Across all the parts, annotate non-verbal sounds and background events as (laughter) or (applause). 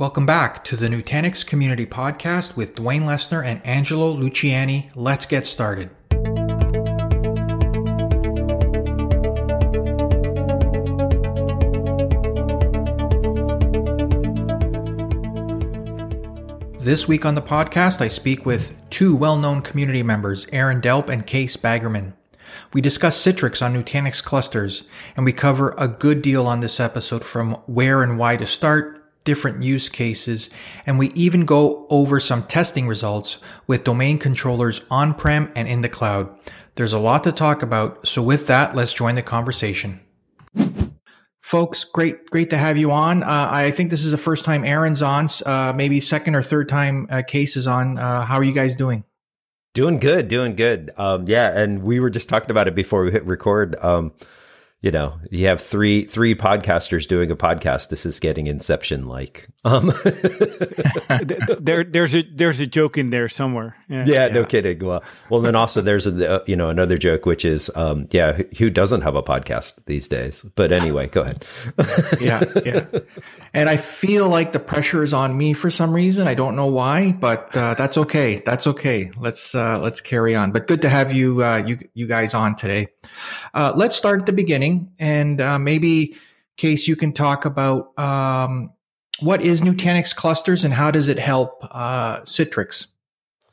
Welcome back to the Nutanix Community Podcast with Dwayne Lessner and Angelo Luciani. Let's get started. This week on the podcast, I speak with two well known community members, Aaron Delp and Kees Baggerman. We discuss Citrix on Nutanix clusters, and we cover a good deal on this episode from where and why to start, different use cases, and we even go over some testing results with domain controllers on-prem and in the cloud. There's a lot to talk about, so with that, let's join the conversation. Folks, great, great to have you on. Uh, I think this is the first time Aaron's on, uh, maybe second or third time uh, Kees is on. Uh, how are you guys doing? Doing good, doing good. Um, yeah, and we were just talking about it before we hit record. Um, you know you have three three podcasters doing a podcast. This is getting inception like um (laughs) there there's a there's a joke in there somewhere. Yeah, yeah, yeah. no kidding. Well well then also there's a uh, you know another joke which is um yeah who doesn't have a podcast these days? But anyway go ahead. (laughs) Yeah yeah. And i feel like the pressure is on me for some reason. I don't know why but uh, that's okay. That's okay. Let's uh let's carry on. But good to have you uh you you guys on today. Uh let's start at the beginning and uh, maybe, Kees, you can talk about um, what is Nutanix clusters and how does it help uh, Citrix?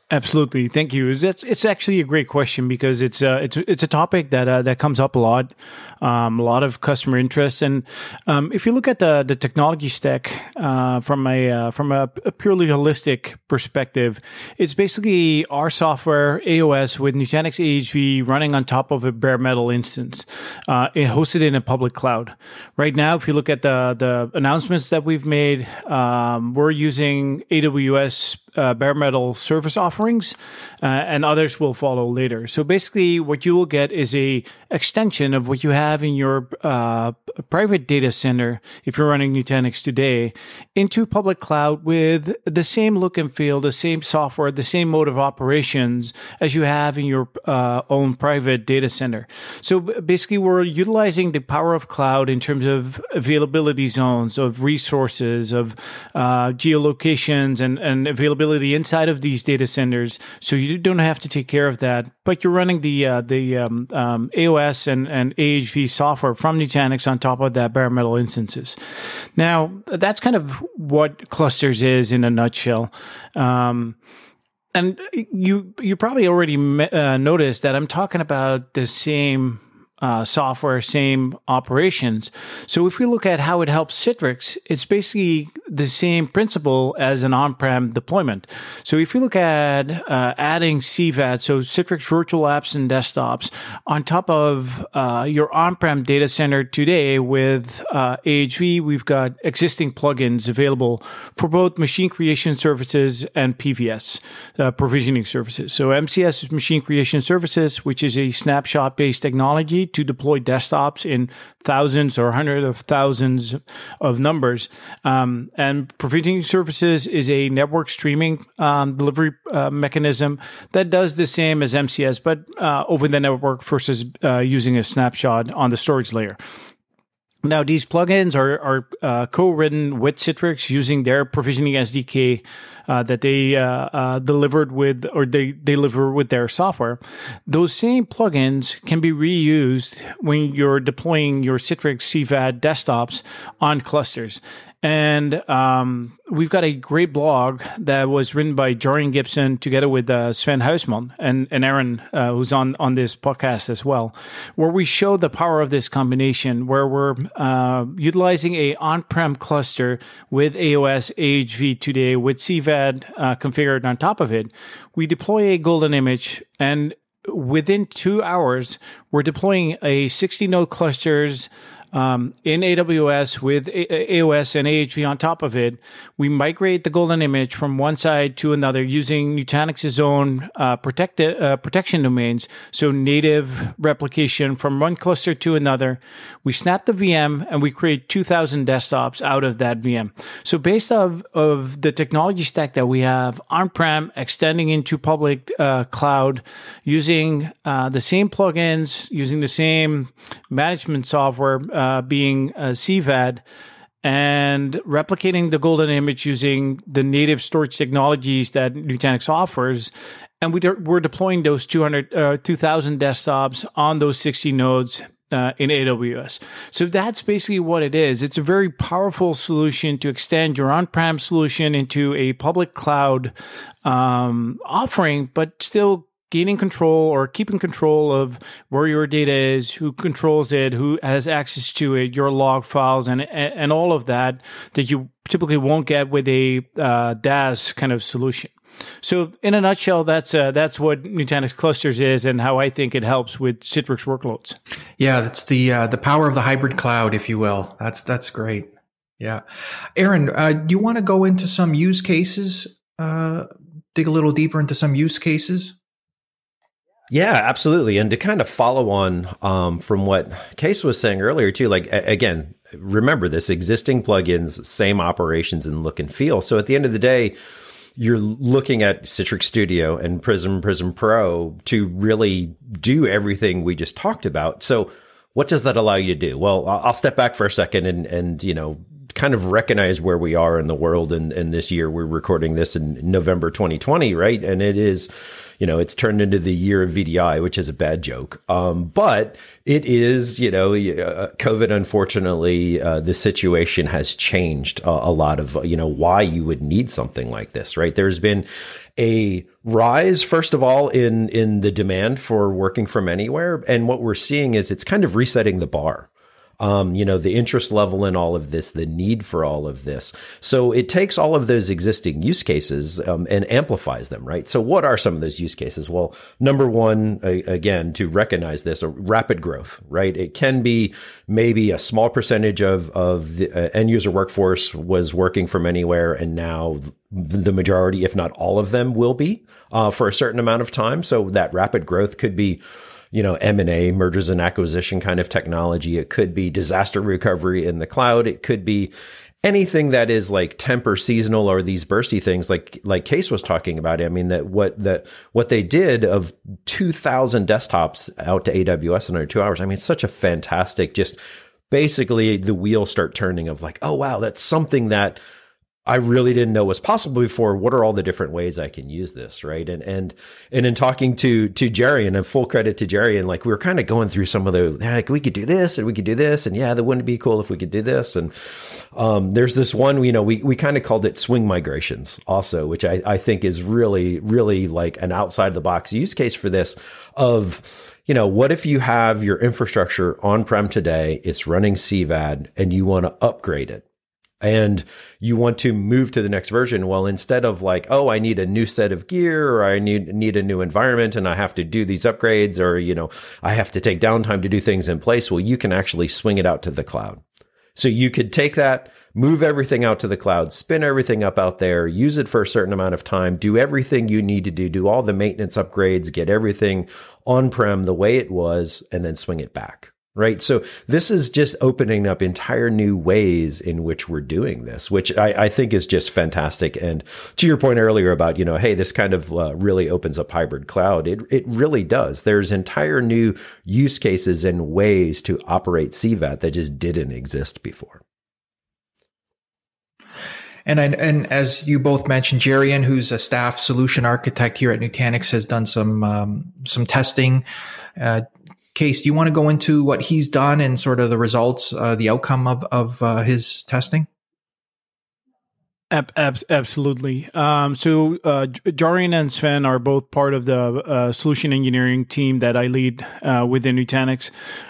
Absolutely, thank you. It's it's actually a great question because it's uh, it's it's a topic that uh, that comes up a lot, um, a lot of customer interest, and um, if you look at the the technology stack uh, from a uh, from a, a, purely holistic perspective, it's basically our software AOS with Nutanix AHV running on top of a bare metal instance, uh, hosted in a public cloud. Right now, if you look at the the announcements that we've made, um, we're using AWS uh, bare metal service offerings, uh, and others will follow later. So basically, what you will get is a extension of what you have in your uh, private data center if you're running Nutanix today into public cloud with the same look and feel, the same software, the same mode of operations as you have in your uh, own private data center. So basically, we're utilizing the power of cloud in terms of availability zones, of resources, of uh, geolocations, and and availability inside of these data centers, so you don't have to take care of that. But you're running the uh, the um, um, AOS and, and AHV software from Nutanix on top of that bare metal instances. Now, that's kind of what clusters is in a nutshell. Um, and you you probably already uh, noticed that I'm talking about the same uh, software, same operations. So if we look at how it helps Citrix, it's basically the same principle as an on-prem deployment. So if you look at uh, adding CVAD, so Citrix Virtual Apps and Desktops, on top of uh, your on-prem data center today with AHV, uh, we've got existing plugins available for both machine creation services and PVS uh, provisioning services. So MCS is machine creation services, which is a snapshot-based technology to deploy desktops in thousands or hundreds of thousands of numbers. Um, and provisioning services is a network streaming um, delivery uh, mechanism that does the same as MCS, but uh, over the network versus uh, using a snapshot on the storage layer. Now, these plugins are, are uh, co-written with Citrix using their provisioning SDK uh, that they uh, uh, delivered with or they deliver with their software. Those same plugins can be reused when you're deploying your Citrix CVAD desktops on clusters. And um, we've got a great blog that was written by Jarian Gibson together with uh, Sven Huisman and, and Aaron, uh, who's on, on this podcast as well, where we show the power of this combination, where we're uh, utilizing a on-prem cluster with AOS AHV today with CVAD uh, configured on top of it. We deploy a golden image and within two hours, we're deploying a 60 node clusters um, in AWS with AOS and AHV on top of it, we migrate the golden image from one side to another using Nutanix's own uh, protected, uh, protection domains. So native replication from one cluster to another. We snap the VM and we create 2000 desktops out of that VM. So based of, of the technology stack that we have on-prem extending into public uh, cloud using uh, the same plugins, using the same management software, uh, being CVAD and replicating the golden image using the native storage technologies that Nutanix offers. And we de- we're deploying those 200, uh, 2000 desktops on those 60 nodes uh, in AWS. So that's basically what it is. It's a very powerful solution to extend your on-prem solution into a public cloud um, offering, but still gaining control or keeping control of where your data is, who controls it, who has access to it, your log files, and and all of that that you typically won't get with a uh, DaaS kind of solution. So, in a nutshell, that's uh, that's what Nutanix Clusters is, and how I think it helps with Citrix workloads. Yeah, that's the uh, the power of the hybrid cloud, if you will. That's that's great. Yeah, Aaron, uh, do you want to go into some use cases? Uh, dig a little deeper into some use cases. Yeah, absolutely. And to kind of follow on um, from what Kees was saying earlier, too, like, a- again, remember this existing plugins, same operations and look and feel. So at the end of the day, you're looking at Citrix Studio and Prism, Prism Pro to really do everything we just talked about. So what does that allow you to do? Well, I'll step back for a second and, and, you know, kind of recognize where we are in the world. And, this year we're recording this in November 2020, right? And it is, you know, it's turned into the year of VDI, which is a bad joke. Um, but it is, you know, uh, COVID, unfortunately, uh, the situation has changed a, a lot of, you know, why you would need something like this, right? There's been a rise, first of all, in, in the demand for working from anywhere. And what we're seeing is it's kind of resetting the bar um, you know, the interest level in all of this, the need for all of this. So it takes all of those existing use cases um, and amplifies them, right? So what are some of those use cases? Well, number one, again, to recognize this, a rapid growth, right? It can be maybe a small percentage of of the uh, end user workforce was working from anywhere, and now the majority, if not all of them, will be uh, for a certain amount of time. So that rapid growth could be you know, M&A, mergers and acquisition kind of technology. It could be disaster recovery in the cloud. It could be anything that is like temper seasonal or these bursty things like like Kees was talking about. I mean that what that what they did of 2000 desktops out to AWS in under 2 hours. I mean such a fantastic just basically the wheels start turning of like, oh wow, that's something that I really didn't know was possible before. What are all the different ways I can use this, right? And and and in talking to to Jerry, and a full credit to Jerry, and like we were kind of going through some of the like we could do this and we could do this, and yeah, that wouldn't be cool if we could do this. And um, there's this one, you know, we we kind of called it swing migrations, also, which I I think is really really like an outside the box use case for this of you know, what if you have your infrastructure on prem today, it's running CVAD and you want to upgrade it? And you want to move to the next version. Well instead of like oh i need a new set of gear or i need need a new environment and i have to do these upgrades or you know i have to take downtime to do things in place well you can actually swing it out to the cloud. So you could take that move everything out to the cloud spin everything up out there use it for a certain amount of time do everything you need to do do all the maintenance upgrades get everything on prem the way it was and then swing it back right? So this is just opening up entire new ways in which we're doing this, which I, I think is just fantastic. And to your point earlier about, you know, hey, this kind of uh, really opens up hybrid cloud. It, it really does. There's entire new use cases and ways to operate CVAD that just didn't exist before. And I, and as you both mentioned, Jarian, who's a staff solution architect here at Nutanix, has done some um, some testing. Uh, Kees, do you want to go into what he's done and sort of the results, uh, the outcome of of uh, his testing? Ab- ab- absolutely. Um, so, uh, and Sven are both part of the uh, solution engineering team that I lead uh, within Nutanix.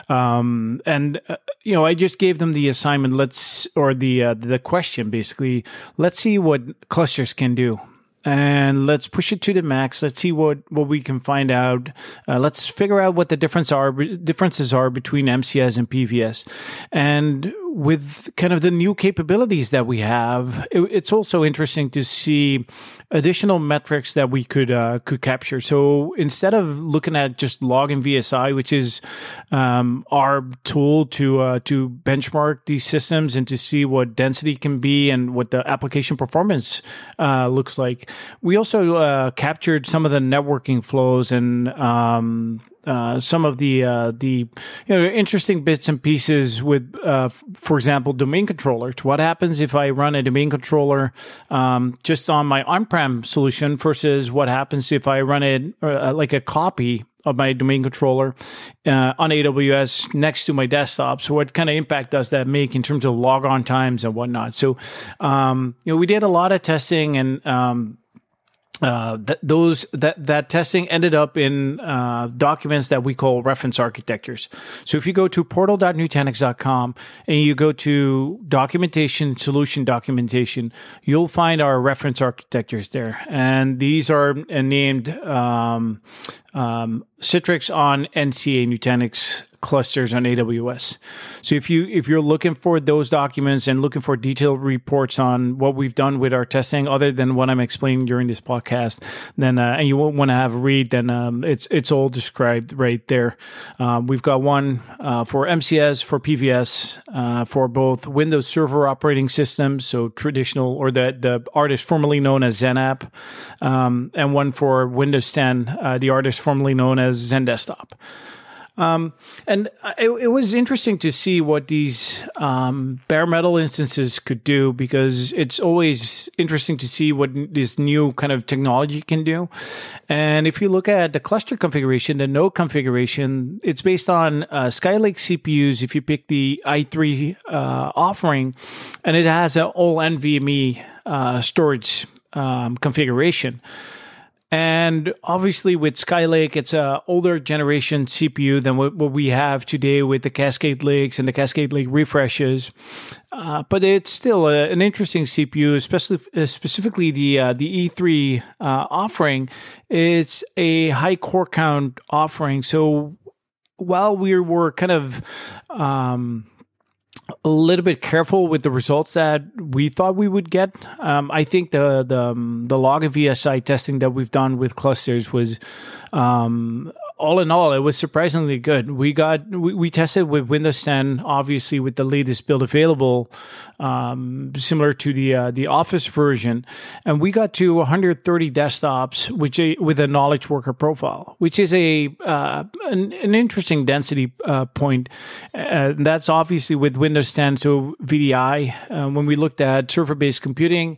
Um, and, uh, you know, I just gave them the assignment, let's, or the, uh, the question basically, let's see what clusters can do and let's push it to the max. Let's see what, what we can find out. Uh, let's figure out what the difference are differences are between MCS and PVS. And with kind of the new capabilities that we have, it, it's also interesting to see additional metrics that we could uh, could capture. So instead of looking at just Login VSI, which is um, our tool to uh, to benchmark these systems and to see what density can be and what the application performance uh, looks like, we also uh, captured some of the networking flows and um, uh, some of the uh, the you know interesting bits and pieces with, uh, for example, domain controllers. What happens if I run a domain controller um, just on my on-prem solution versus what happens if I run it uh, like a copy of my domain controller uh, on AWS next to my desktop. So, what kind of impact does that make in terms of log on times and whatnot? So, um, you know, we did a lot of testing and um, uh, that those that that testing ended up in uh, documents that we call reference architectures. So if you go to portal.nutanix.com and you go to documentation, solution documentation, you'll find our reference architectures there, and these are named um, um, Citrix on NCA Nutanix clusters on AWS. So if you if you're looking for those documents and looking for detailed reports on what we've done with our testing, other than what I'm explaining during this podcast, then uh, and you want to have a read, then um, it's it's all described right there. Um, we've got one uh, for MCS, for PVS, uh, for both Windows Server operating systems, so traditional or the the artist formerly known as XenApp, um, and one for Windows 10, uh, the artist formerly known as XenDesktop. Um, and it, it, was interesting to see what these um, bare metal instances could do because it's always interesting to see what this new kind of technology can do. And if you look at the cluster configuration, the node configuration, it's based on uh, Skylake CPUs. If you pick the i3 uh, offering, and it has an all NVMe uh, storage um, configuration. And obviously, with Skylake, it's an older generation CPU than what, what, we have today with the Cascade Lakes and the Cascade Lake refreshes. Uh, but it's still a, an interesting CPU, especially uh, specifically the uh, the i3 uh, offering. It's a high core count offering. So while we were kind of um, a little bit careful with the results that we thought we would get. Um, I think the the um, the Login VSI testing that we've done with clusters was um, all in all, it was surprisingly good. We got we, we, tested with Windows 10, obviously with the latest build available, um, similar to the uh, the Office version, and we got to 130 desktops, which with a knowledge worker profile, which is a uh, an, an, interesting density uh, point. That's obviously with Windows 10, so VDI. Uh, when we looked at server based computing.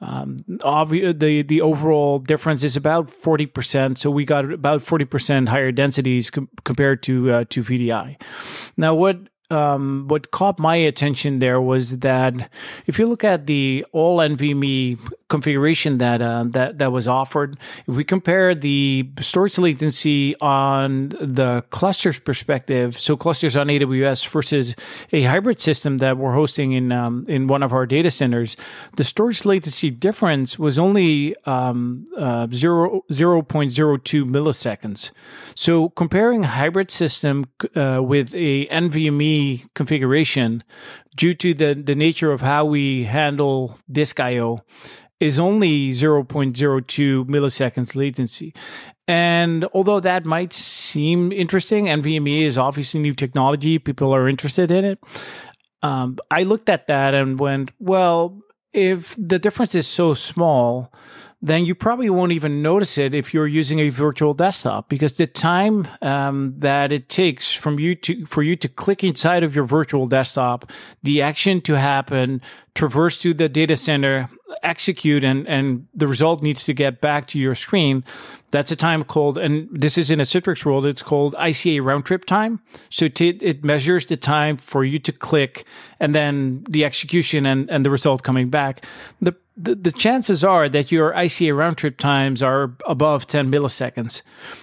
Um, obvi- the the overall difference is about forty percent. So we got about forty percent higher densities com- compared to uh, to VDI. Now, what um, what caught my attention there was that if you look at the all NVMe configuration that uh, that that was offered, if we compare the storage latency on the clusters perspective, so clusters on AWS versus a hybrid system that we're hosting in um, in one of our data centers, the storage latency difference was only um, uh, 0, 0.02 milliseconds. So comparing hybrid system uh, with a NVMe configuration due to the, the nature of how we handle disk IO is only 0.02 milliseconds latency. And although that might seem interesting, NVMe is obviously new technology. People are interested in it. Um, I looked at that and went, well, if the difference is so small, then you probably won't even notice it if you're using a virtual desktop because the time um, that it takes from you to for you to click inside of your virtual desktop, the action to happen, traverse to the data center, execute, and and the result needs to get back to your screen. That's a time called, and this is in a Citrix world. It's called ICA round trip time. So it, it measures the time for you to click and then the execution and and the result coming back. The the, the chances are that your ICA round trip times are above 10 milliseconds.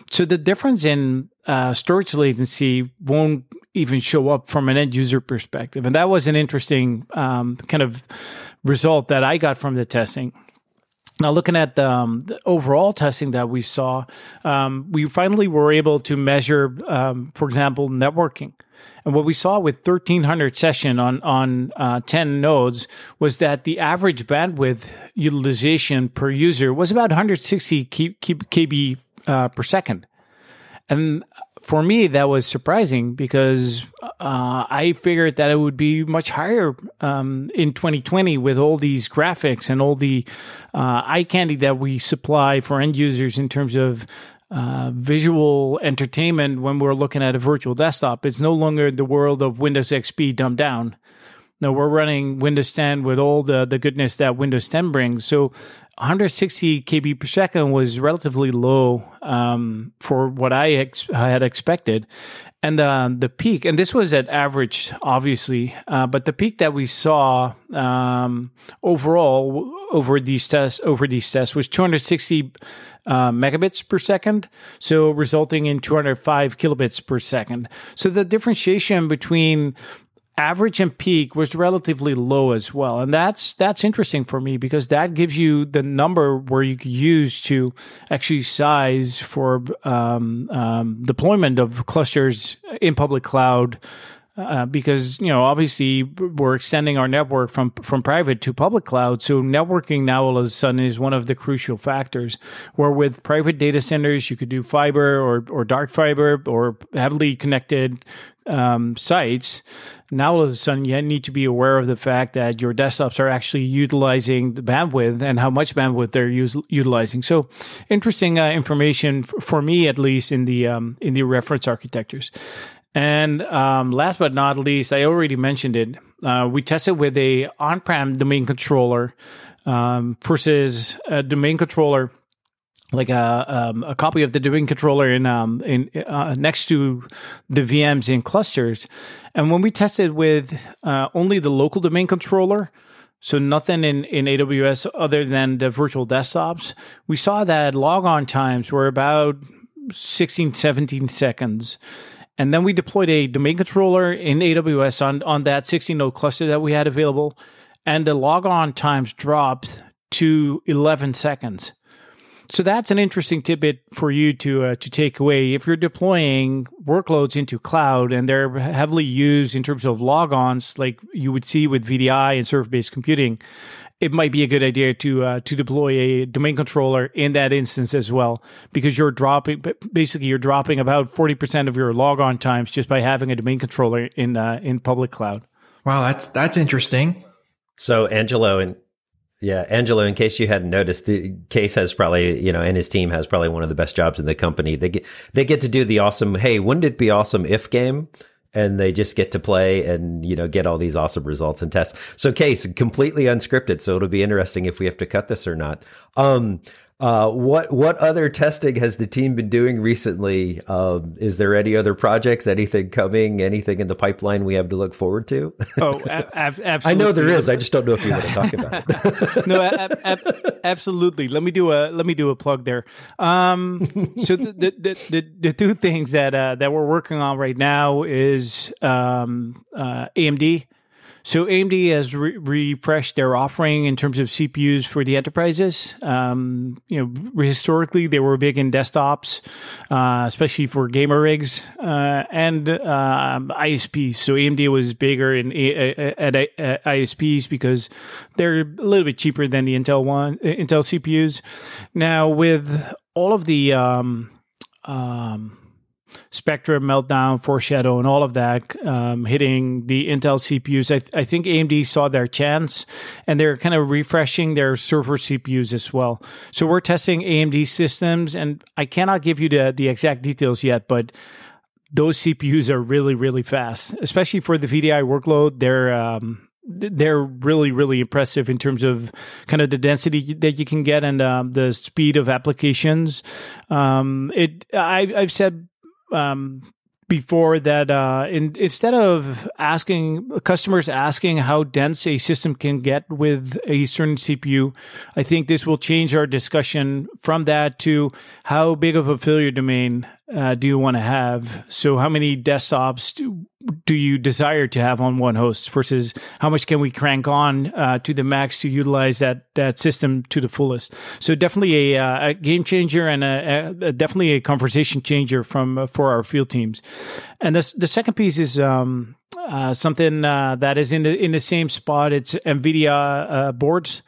So the difference in uh, storage latency won't even show up from an end user perspective. And that was an interesting um, kind of result that I got from the testing. Now, looking at the, um, the, overall testing that we saw, um, we finally were able to measure, um, for example, networking. And what we saw with 1300 session on on uh, 10 nodes was that the average bandwidth utilization per user was about 160 kb uh, per second. And for me, that was surprising because uh, I figured that it would be much higher um, in 2020 with all these graphics and all the uh, eye candy that we supply for end users in terms of uh, visual entertainment when we're looking at a virtual desktop. It's no longer the world of Windows XP dumbed down. No, we're running Windows 10 with all the, the goodness that Windows 10 brings. So 160 KB per second was relatively low um, for what I, ex- I, had expected. And uh, the peak, and this was at average, obviously, uh, but the peak that we saw um, overall over these tests over these tests was 260 uh, megabits per second, so resulting in 205 kilobits per second. So the differentiation between average and peak was relatively low as well. And that's that's interesting for me because that gives you the number where you could use to actually size for um, um, deployment of clusters in public cloud uh, because you know obviously we're extending our network from from private to public cloud. So networking now all of a sudden is one of the crucial factors where with private data centers you could do fiber or or dark fiber or heavily connected um, sites now all of a sudden you need to be aware of the fact that your desktops are actually utilizing the bandwidth and how much bandwidth they're use, utilizing so interesting uh, information f- for me at least in the um, in the reference architectures and um, last but not least, I already mentioned it. Uh, we tested with a on-prem domain controller um, versus a domain controller, like a um, a copy of the domain controller in um in uh, next to the VMs in clusters. And when we tested with uh, only the local domain controller, so nothing in, in AWS other than the virtual desktops, we saw that logon times were about 16, 17 seconds. And then we deployed a domain controller in AWS on, on that 16 node cluster that we had available. And the logon times dropped to 11 seconds. So that's an interesting tidbit for you to uh, to take away. If you're deploying workloads into cloud and they're heavily used in terms of logons, like you would see with VDI and server based computing, it might be a good idea to uh, to deploy a domain controller in that instance as well, because you're dropping basically you're dropping about forty percent of your logon times just by having a domain controller in uh, in public cloud. Wow, that's that's interesting. So Angelo and yeah, Angelo. In case you hadn't noticed, Kees has probably you know, and his team has probably one of the best jobs in the company. They get they get to do the awesome. Hey, wouldn't it be awesome if game? and they just get to play and you know get all these awesome results and tests. So Kees completely unscripted, so it'll be interesting if we have to cut this or not. Um, uh, what what other testing has the team been doing recently? Um, is there any other projects? Anything coming? Anything in the pipeline we have to look forward to? Oh, a- absolutely! (laughs) I know there is. I just don't know if you want to talk about it. (laughs) no, a- a- absolutely. Let me do a let me do a plug there. Um, so the, the the, the two things that uh, that we're working on right now is um, uh, AMD so AMD has re- refreshed their offering in terms of CPUs for the enterprises. Um, you know, historically they were big in desktops, uh, especially for gamer rigs uh, and uh, ISPs. So AMD was bigger in at, at ISPs because they're a little bit cheaper than the Intel one Intel CPUs. Now with all of the um, um, Spectre, Meltdown, Foreshadow, and all of that um, hitting the Intel CPUs. I, th- I, think AMD saw their chance and they're kind of refreshing their server CPUs as well. So we're testing AMD systems, and I cannot give you the, the exact details yet, but those CPUs are really, really fast, especially for the VDI workload. They're um, they're really really impressive in terms of kind of the density that you can get and um, the speed of applications um, it I, i've said um, before that uh, in, instead of asking customers asking how dense a system can get with a certain CPU, I think this will change our discussion from that to how big of a failure domain uh, do you want to have? So, how many desktops do, do you desire to have on one host versus how much can we crank on uh, to the max to utilize that that system to the fullest? So, definitely a, uh, a game changer and a, a, definitely a conversation changer from uh, for our field teams. And the second piece is. Um, uh, something uh, that is in the in the same spot. It's NVIDIA boards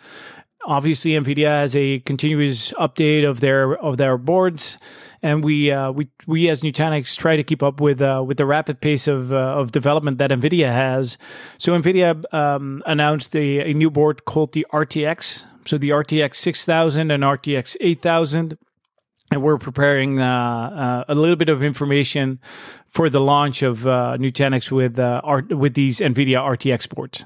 obviously nvidia has a continuous update of their of their boards and we uh, we we as Nutanix try to keep up with uh, with the rapid pace of uh, of development that NVIDIA has. So NVIDIA um, announced a, a, new board called the RTX. So the RTX 6000 and RTX 8000. and we're preparing uh, uh, a little bit of information for the launch of uh, Nutanix with uh, art, with these NVIDIA RTX boards.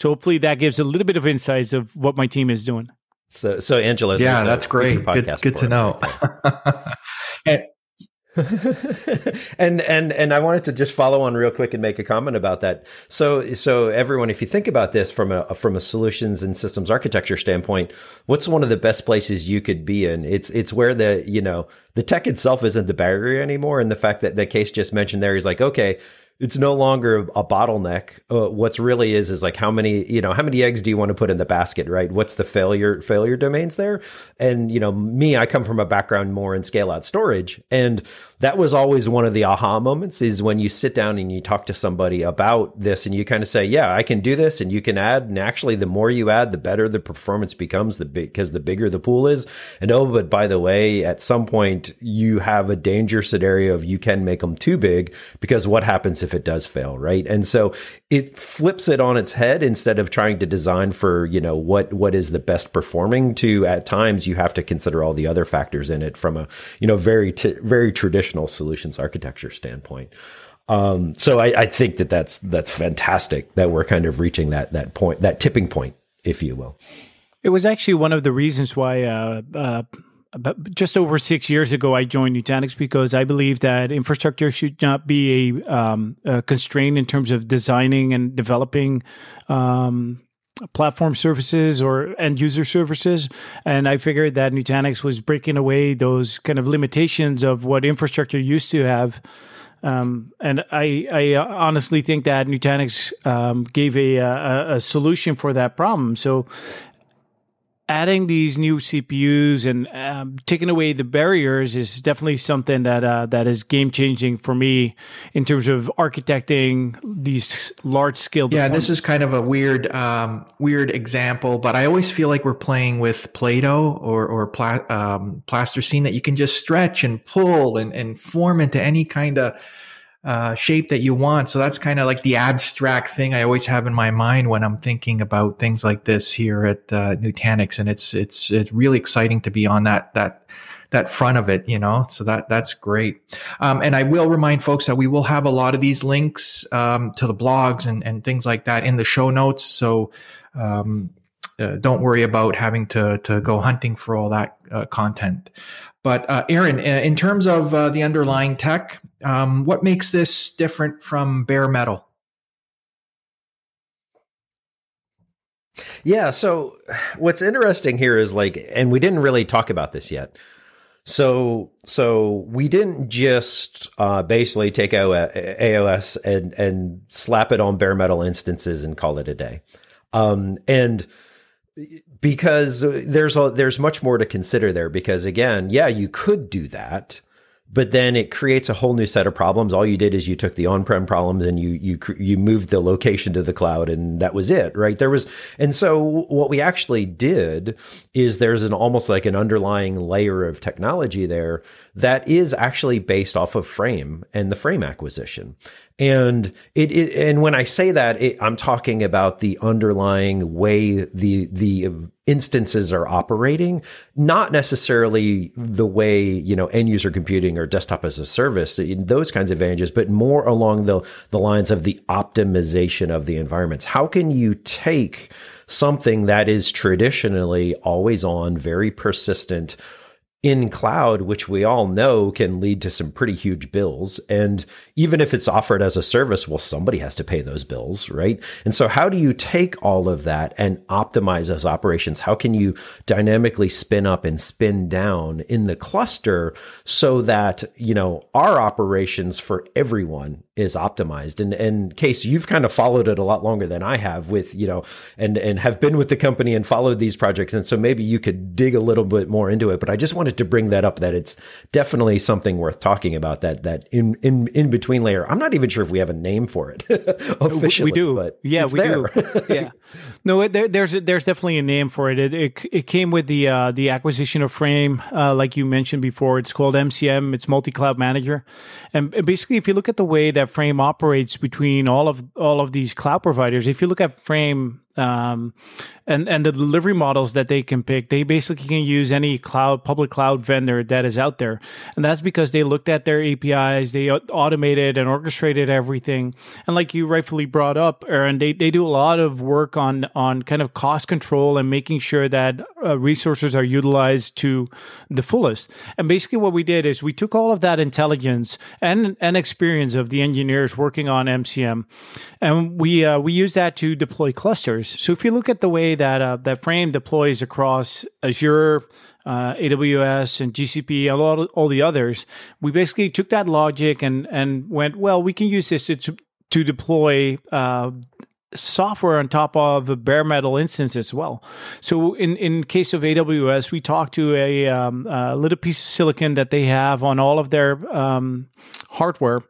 So hopefully that gives a little bit of insights of what my team is doing. So, so Angelo, yeah, that's great. Good, good to know. (laughs) and, and and and I wanted to just follow on real quick and make a comment about that. So so everyone, if you think about this from a from a solutions and systems architecture standpoint, what's one of the best places you could be in? It's it's where the you know the tech itself isn't the barrier anymore, and the fact that the Kees just mentioned there is like okay, it's no longer a bottleneck. Uh, what's really is is like how many you know how many eggs do you want to put in the basket, right? What's the failure failure domains there? And you know me, I come from a background more in scale out storage, and that was always one of the aha moments is when you sit down and you talk to somebody about this, and you kind of say, "Yeah, I can do this," and you can add. And actually, the more you add, the better the performance becomes. The because the bigger the pool is. And oh, but by the way, at some point you have a danger scenario of you can make them too big because what happens if if it does fail, right? And so it flips it on its head instead of trying to design for, you know, what what is the best performing to at times you have to consider all the other factors in it from a, you know, very t- very traditional solutions architecture standpoint. Um, so I, I think that that's that's fantastic that we're kind of reaching that that point, that tipping point, if you will. It was actually one of the reasons why uh, uh, about just over six years ago, I joined Nutanix because I believe that infrastructure should not be a, um, a constraint in terms of designing and developing um, platform services or end user services. And I figured that Nutanix was breaking away those kind of limitations of what infrastructure used to have. Um, and I, I honestly think that Nutanix um, gave a, a, a, solution for that problem. So adding these new CPUs and um, taking away the barriers is definitely something that uh, that is game changing for me in terms of architecting these large scale. Yeah, this is kind of a weird um, weird example, but I always feel like we're playing with Play-Doh or or pla- um, plasticine that you can just stretch and pull and and form into any kind of uh, shape that you want. So that's kind of like the abstract thing I always have in my mind when I'm thinking about things like this here at uh, Nutanix, and it's it's it's really exciting to be on that that that front of it, you know. So that that's great. Um, and I will remind folks that we will have a lot of these links um, to the blogs and and things like that in the show notes. So. Um, uh, don't worry about having to to go hunting for all that uh, content. But uh, Aaron, uh, in terms of uh, the underlying tech, um, what makes this different from bare metal? Yeah. So what's interesting here is like, and we didn't really talk about this yet. So, so we didn't just uh, basically take AOS and and slap it on bare metal instances and call it a day. Um, and because there's a, there's much more to consider there because again, yeah, you could do that, but then it creates a whole new set of problems. All you did is you took the on-prem problems and you you you moved the location to the cloud, and that was it, right? There was, and so what we actually did is there's an almost like an underlying layer of technology there that is actually based off of Frame and the Frame acquisition. And it, it and when I say that, it, I'm talking about the underlying way the the instances are operating, not necessarily the way you know end user computing or desktop as a service, those kinds of advantages, but more along the the lines of the optimization of the environments. How can you take something that is traditionally always on, very persistent, in cloud, which we all know can lead to some pretty huge bills. And even if it's offered as a service, well, somebody has to pay those bills, right? And so how do you take all of that and optimize those operations? How can you dynamically spin up and spin down in the cluster so that, you know, our operations for everyone is optimized. And and Kees you've kind of followed it a lot longer than I have with, you know, and and have been with the company and followed these projects. And so maybe you could dig a little bit more into it. But I just wanted to bring that up that it's definitely something worth talking about that that in in in between layer. I'm not even sure if we have a name for it (laughs) officially. We do. But yeah, we there. do. (laughs) yeah. No, there, there's there's definitely a name for it. It it, it came with the uh, the acquisition of Frame, uh, like you mentioned before. It's called MCM. It's Multi Cloud Manager, and basically, if you look at the way that Frame operates between all of all of these cloud providers. If you look at Frame um, and and the delivery models that they can pick, they basically can use any cloud public cloud vendor that is out there, and that's because they looked at their APIs, they automated and orchestrated everything, and like you rightfully brought up, Aaron, they they do a lot of work on on kind of cost control and making sure that uh, resources are utilized to the fullest. And basically, what we did is we took all of that intelligence and and experience of the engineers working on MCM, and we uh, we use that to deploy clusters. So if you look at the way that uh, that Frame deploys across Azure, uh, AWS, and GCP, and all, all the others, we basically took that logic and and went, well, we can use this to to deploy uh, software on top of a bare metal instance as well. So in in case of AWS, we talked to a, um, a little piece of silicon that they have on all of their um, hardware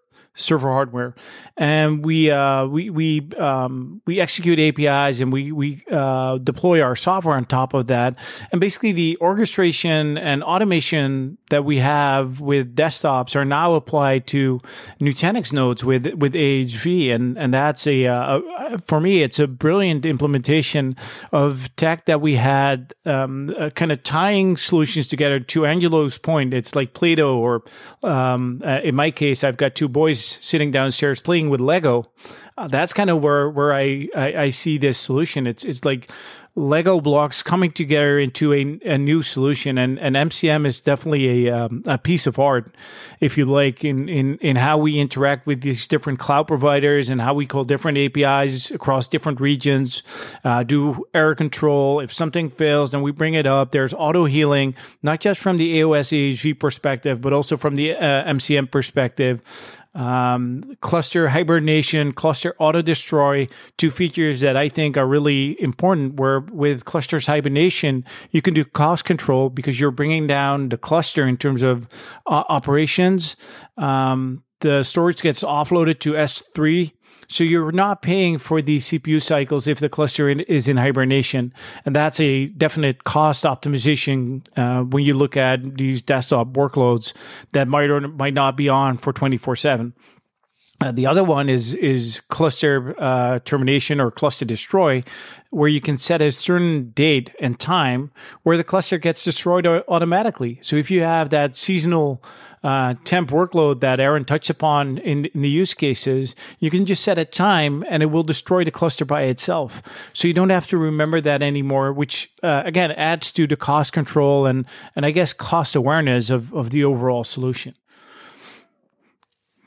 server hardware, and we uh, we we um, we execute APIs and we we uh, deploy our software on top of that. And basically, the orchestration and automation that we have with desktops are now applied to Nutanix nodes with with AHV, and and that's a, uh, a for me it's a brilliant implementation of tech that we had um, uh, kind of tying solutions together. To Angelo's point, it's like Play-Doh, or um, uh, in my case, I've got two boys sitting downstairs playing with Lego. Uh, that's kind of where where I, I, I see this solution. It's it's like Lego blocks coming together into a, a new solution, and, and MCM is definitely a um, a piece of art, if you like, in, in in how we interact with these different cloud providers and how we call different APIs across different regions. Uh, do error control. If something fails, then we bring it up. There's auto healing, not just from the AOS AHV perspective, but also from the uh, MCM perspective um, cluster hibernation, cluster auto destroy, two features that I think are really important. Where with clusters hibernation, you can do cost control because you're bringing down the cluster in terms of uh, operations. Um, the storage gets offloaded to S3 so you're not paying for the CPU cycles if the cluster in, is in hibernation. And that's a definite cost optimization uh, when you look at these desktop workloads that might or might not be on for 24 7. Uh, the other one is is cluster uh, termination or cluster destroy, where you can set a certain date and time where the cluster gets destroyed automatically. So if you have that seasonal uh, temp workload that Aaron touched upon in, in the use cases, you can just set a time and it will destroy the cluster by itself. So you don't have to remember that anymore, which uh, again adds to the cost control and and I guess cost awareness of of the overall solution.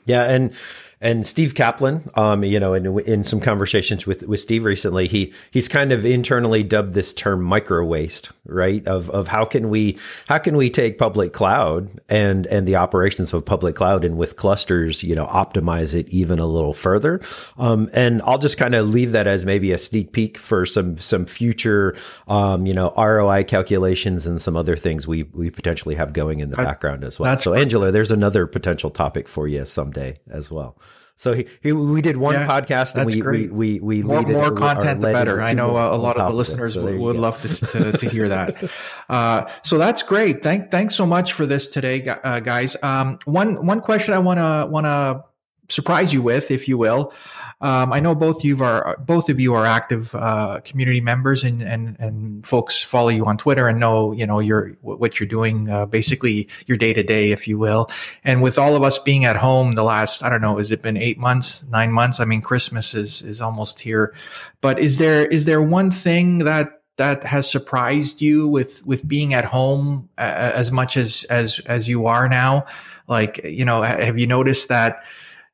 Yeah, and and Steve Kaplan, um, you know, in, in some conversations with, with Steve recently, he, he's kind of internally dubbed this term micro waste, right? Of, of how can we, how can we take public cloud and, and the operations of public cloud and with clusters, you know, optimize it even a little further. Um, and I'll just kind of leave that as maybe a sneak peek for some, some future, um, you know, ROI calculations and some other things we, we potentially have going in the I, background as well. So Angelo, there's another potential topic for you someday as well. So he, he, we did one yeah, podcast and we, we, we, we, more, more it, content, the better. I know a lot of the listeners so would, would love to, to, to, hear that. (laughs) Uh, so that's great. Thank, thanks so much for this today, uh, guys. Um, one, one question I want to, want to surprise you with, if you will. Um, I know both you are both of you are active uh, community members, and, and and folks follow you on Twitter and know you know your what you're doing, uh, basically your day to day, if you will. And with all of us being at home, the last I don't know, has it been eight months, nine months? I mean, Christmas is is almost here. But is there is there one thing that that has surprised you with with being at home as much as as as you are now? Like you know, have you noticed that?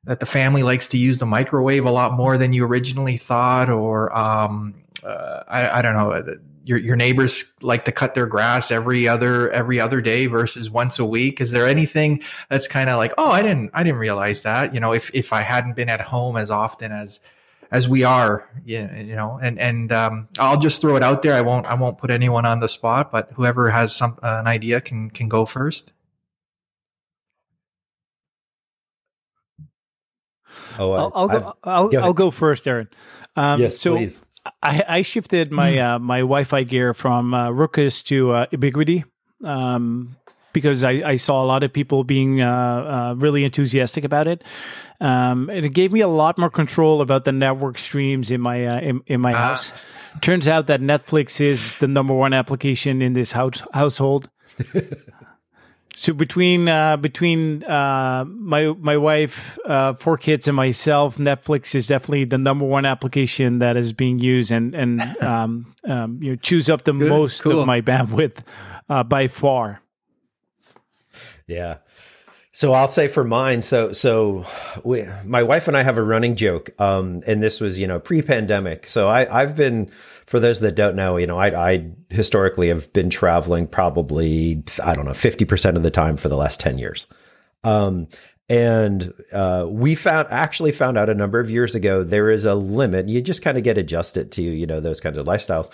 That the family likes to use the microwave a lot more than you originally thought, or um, uh, I, I, don't know. Your, your neighbors like to cut their grass every other every other day versus once a week. Is there anything that's kind of like, oh, I didn't I didn't realize that. You know, if if I hadn't been at home as often as as we are, you know, and and um, I'll just throw it out there. I won't I won't put anyone on the spot, but whoever has some uh, an idea can can go first. Oh, I'll, I'll go. I'll, go I'll, go first, Aaron. Um, yes, so please. I, I shifted my mm. uh, my Wi-Fi gear from uh, Ruckus to uh, Ubiquiti um, because I, I, saw a lot of people being uh, uh, really enthusiastic about it. Um, and it gave me a lot more control about the network streams in my uh, in, in, my ah. house. Turns out that Netflix is the number one application in this house, household. (laughs) so between uh, between uh, my my wife, uh, four kids, and myself, Netflix is definitely the number one application that is being used and and (laughs) um, um, you know chews up the Good, most cool. of my bandwidth uh, by far. Yeah. So I'll say for mine, so so we, my wife and I have a running joke, um, and this was you know pre-pandemic. So I, I've been, for those that don't know, you know, I, I historically have been traveling probably I don't know fifty percent of the time for the last ten years, um, and uh, we found actually found out a number of years ago there is a limit. You just kind of get adjusted to you know those kinds of lifestyles.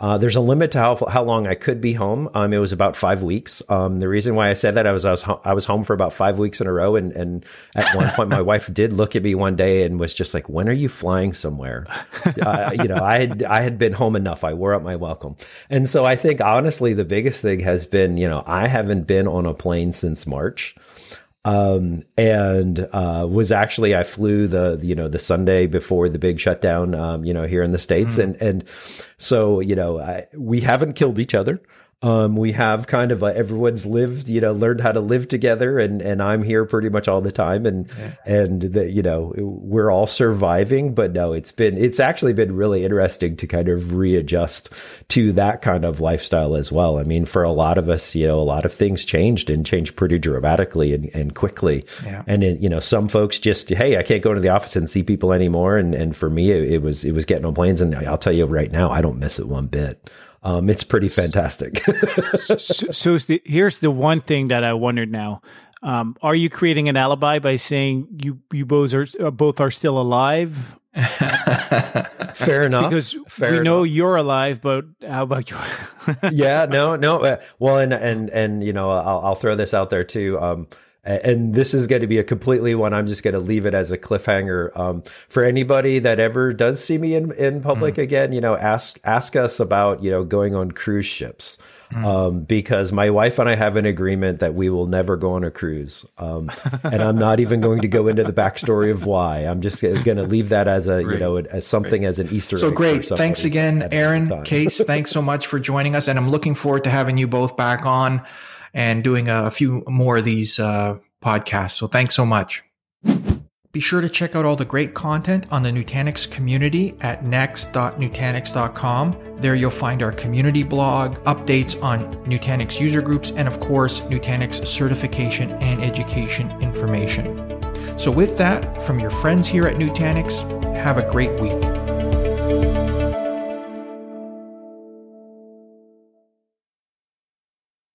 Uh, there's a limit to how how long I could be home. Um, it was about five weeks. Um, the reason why I said that I was I was ho- I was home for about five weeks in a row, and and at one point my wife (laughs) did look at me one day and was just like, "When are you flying somewhere?" Uh, you know, I had I had been home enough. I wore out my welcome, and so I think honestly the biggest thing has been you know I haven't been on a plane since March um, and uh, was actually I flew the you know the Sunday before the big shutdown, um, you know here in the states, mm. and and so you know I, we haven't killed each other. Um, we have kind of a, everyone's lived, you know, learned how to live together, and and I'm here pretty much all the time, and yeah. and the, you know we're all surviving. But no, it's been it's actually been really interesting to kind of readjust to that kind of lifestyle as well. I mean, for a lot of us, you know, a lot of things changed and changed pretty dramatically and, and quickly. Yeah. And it, you know, some folks just hey, I can't go into the office and see people anymore, and and for me, it, it was it was getting on planes, and I'll tell you right now, I don't miss it one bit. Um, it's pretty fantastic. (laughs) so, so the, here's the one thing that I wondered now. Um, are you creating an alibi by saying you you both are uh, both are still alive? (laughs) Fair enough. Because Fair we enough. know you're alive, but how about you? yeah, (laughs) no, no. Uh, well, and and and you know, I'll, I'll throw this out there too. Um, and this is going to be a completely one. I'm just going to leave it as a cliffhanger um, for anybody that ever does see me in in public mm. again. You know, ask ask us about you know going on cruise ships mm. um, because my wife and I have an agreement that we will never go on a cruise, um, and I'm not even going to go into the backstory of why. I'm just going to leave that as a you know as something as an Easter. So great! Thanks again, Aaron, Kees. thanks so much for joining us, and I'm looking forward to having you both back on and doing a few more of these uh, podcasts. So thanks so much. Be sure to check out all the great content on the Nutanix community at next.nutanix.com. There you'll find our community blog, updates on Nutanix user groups, and of course, Nutanix certification and education information. So with that, from your friends here at Nutanix, have a great week.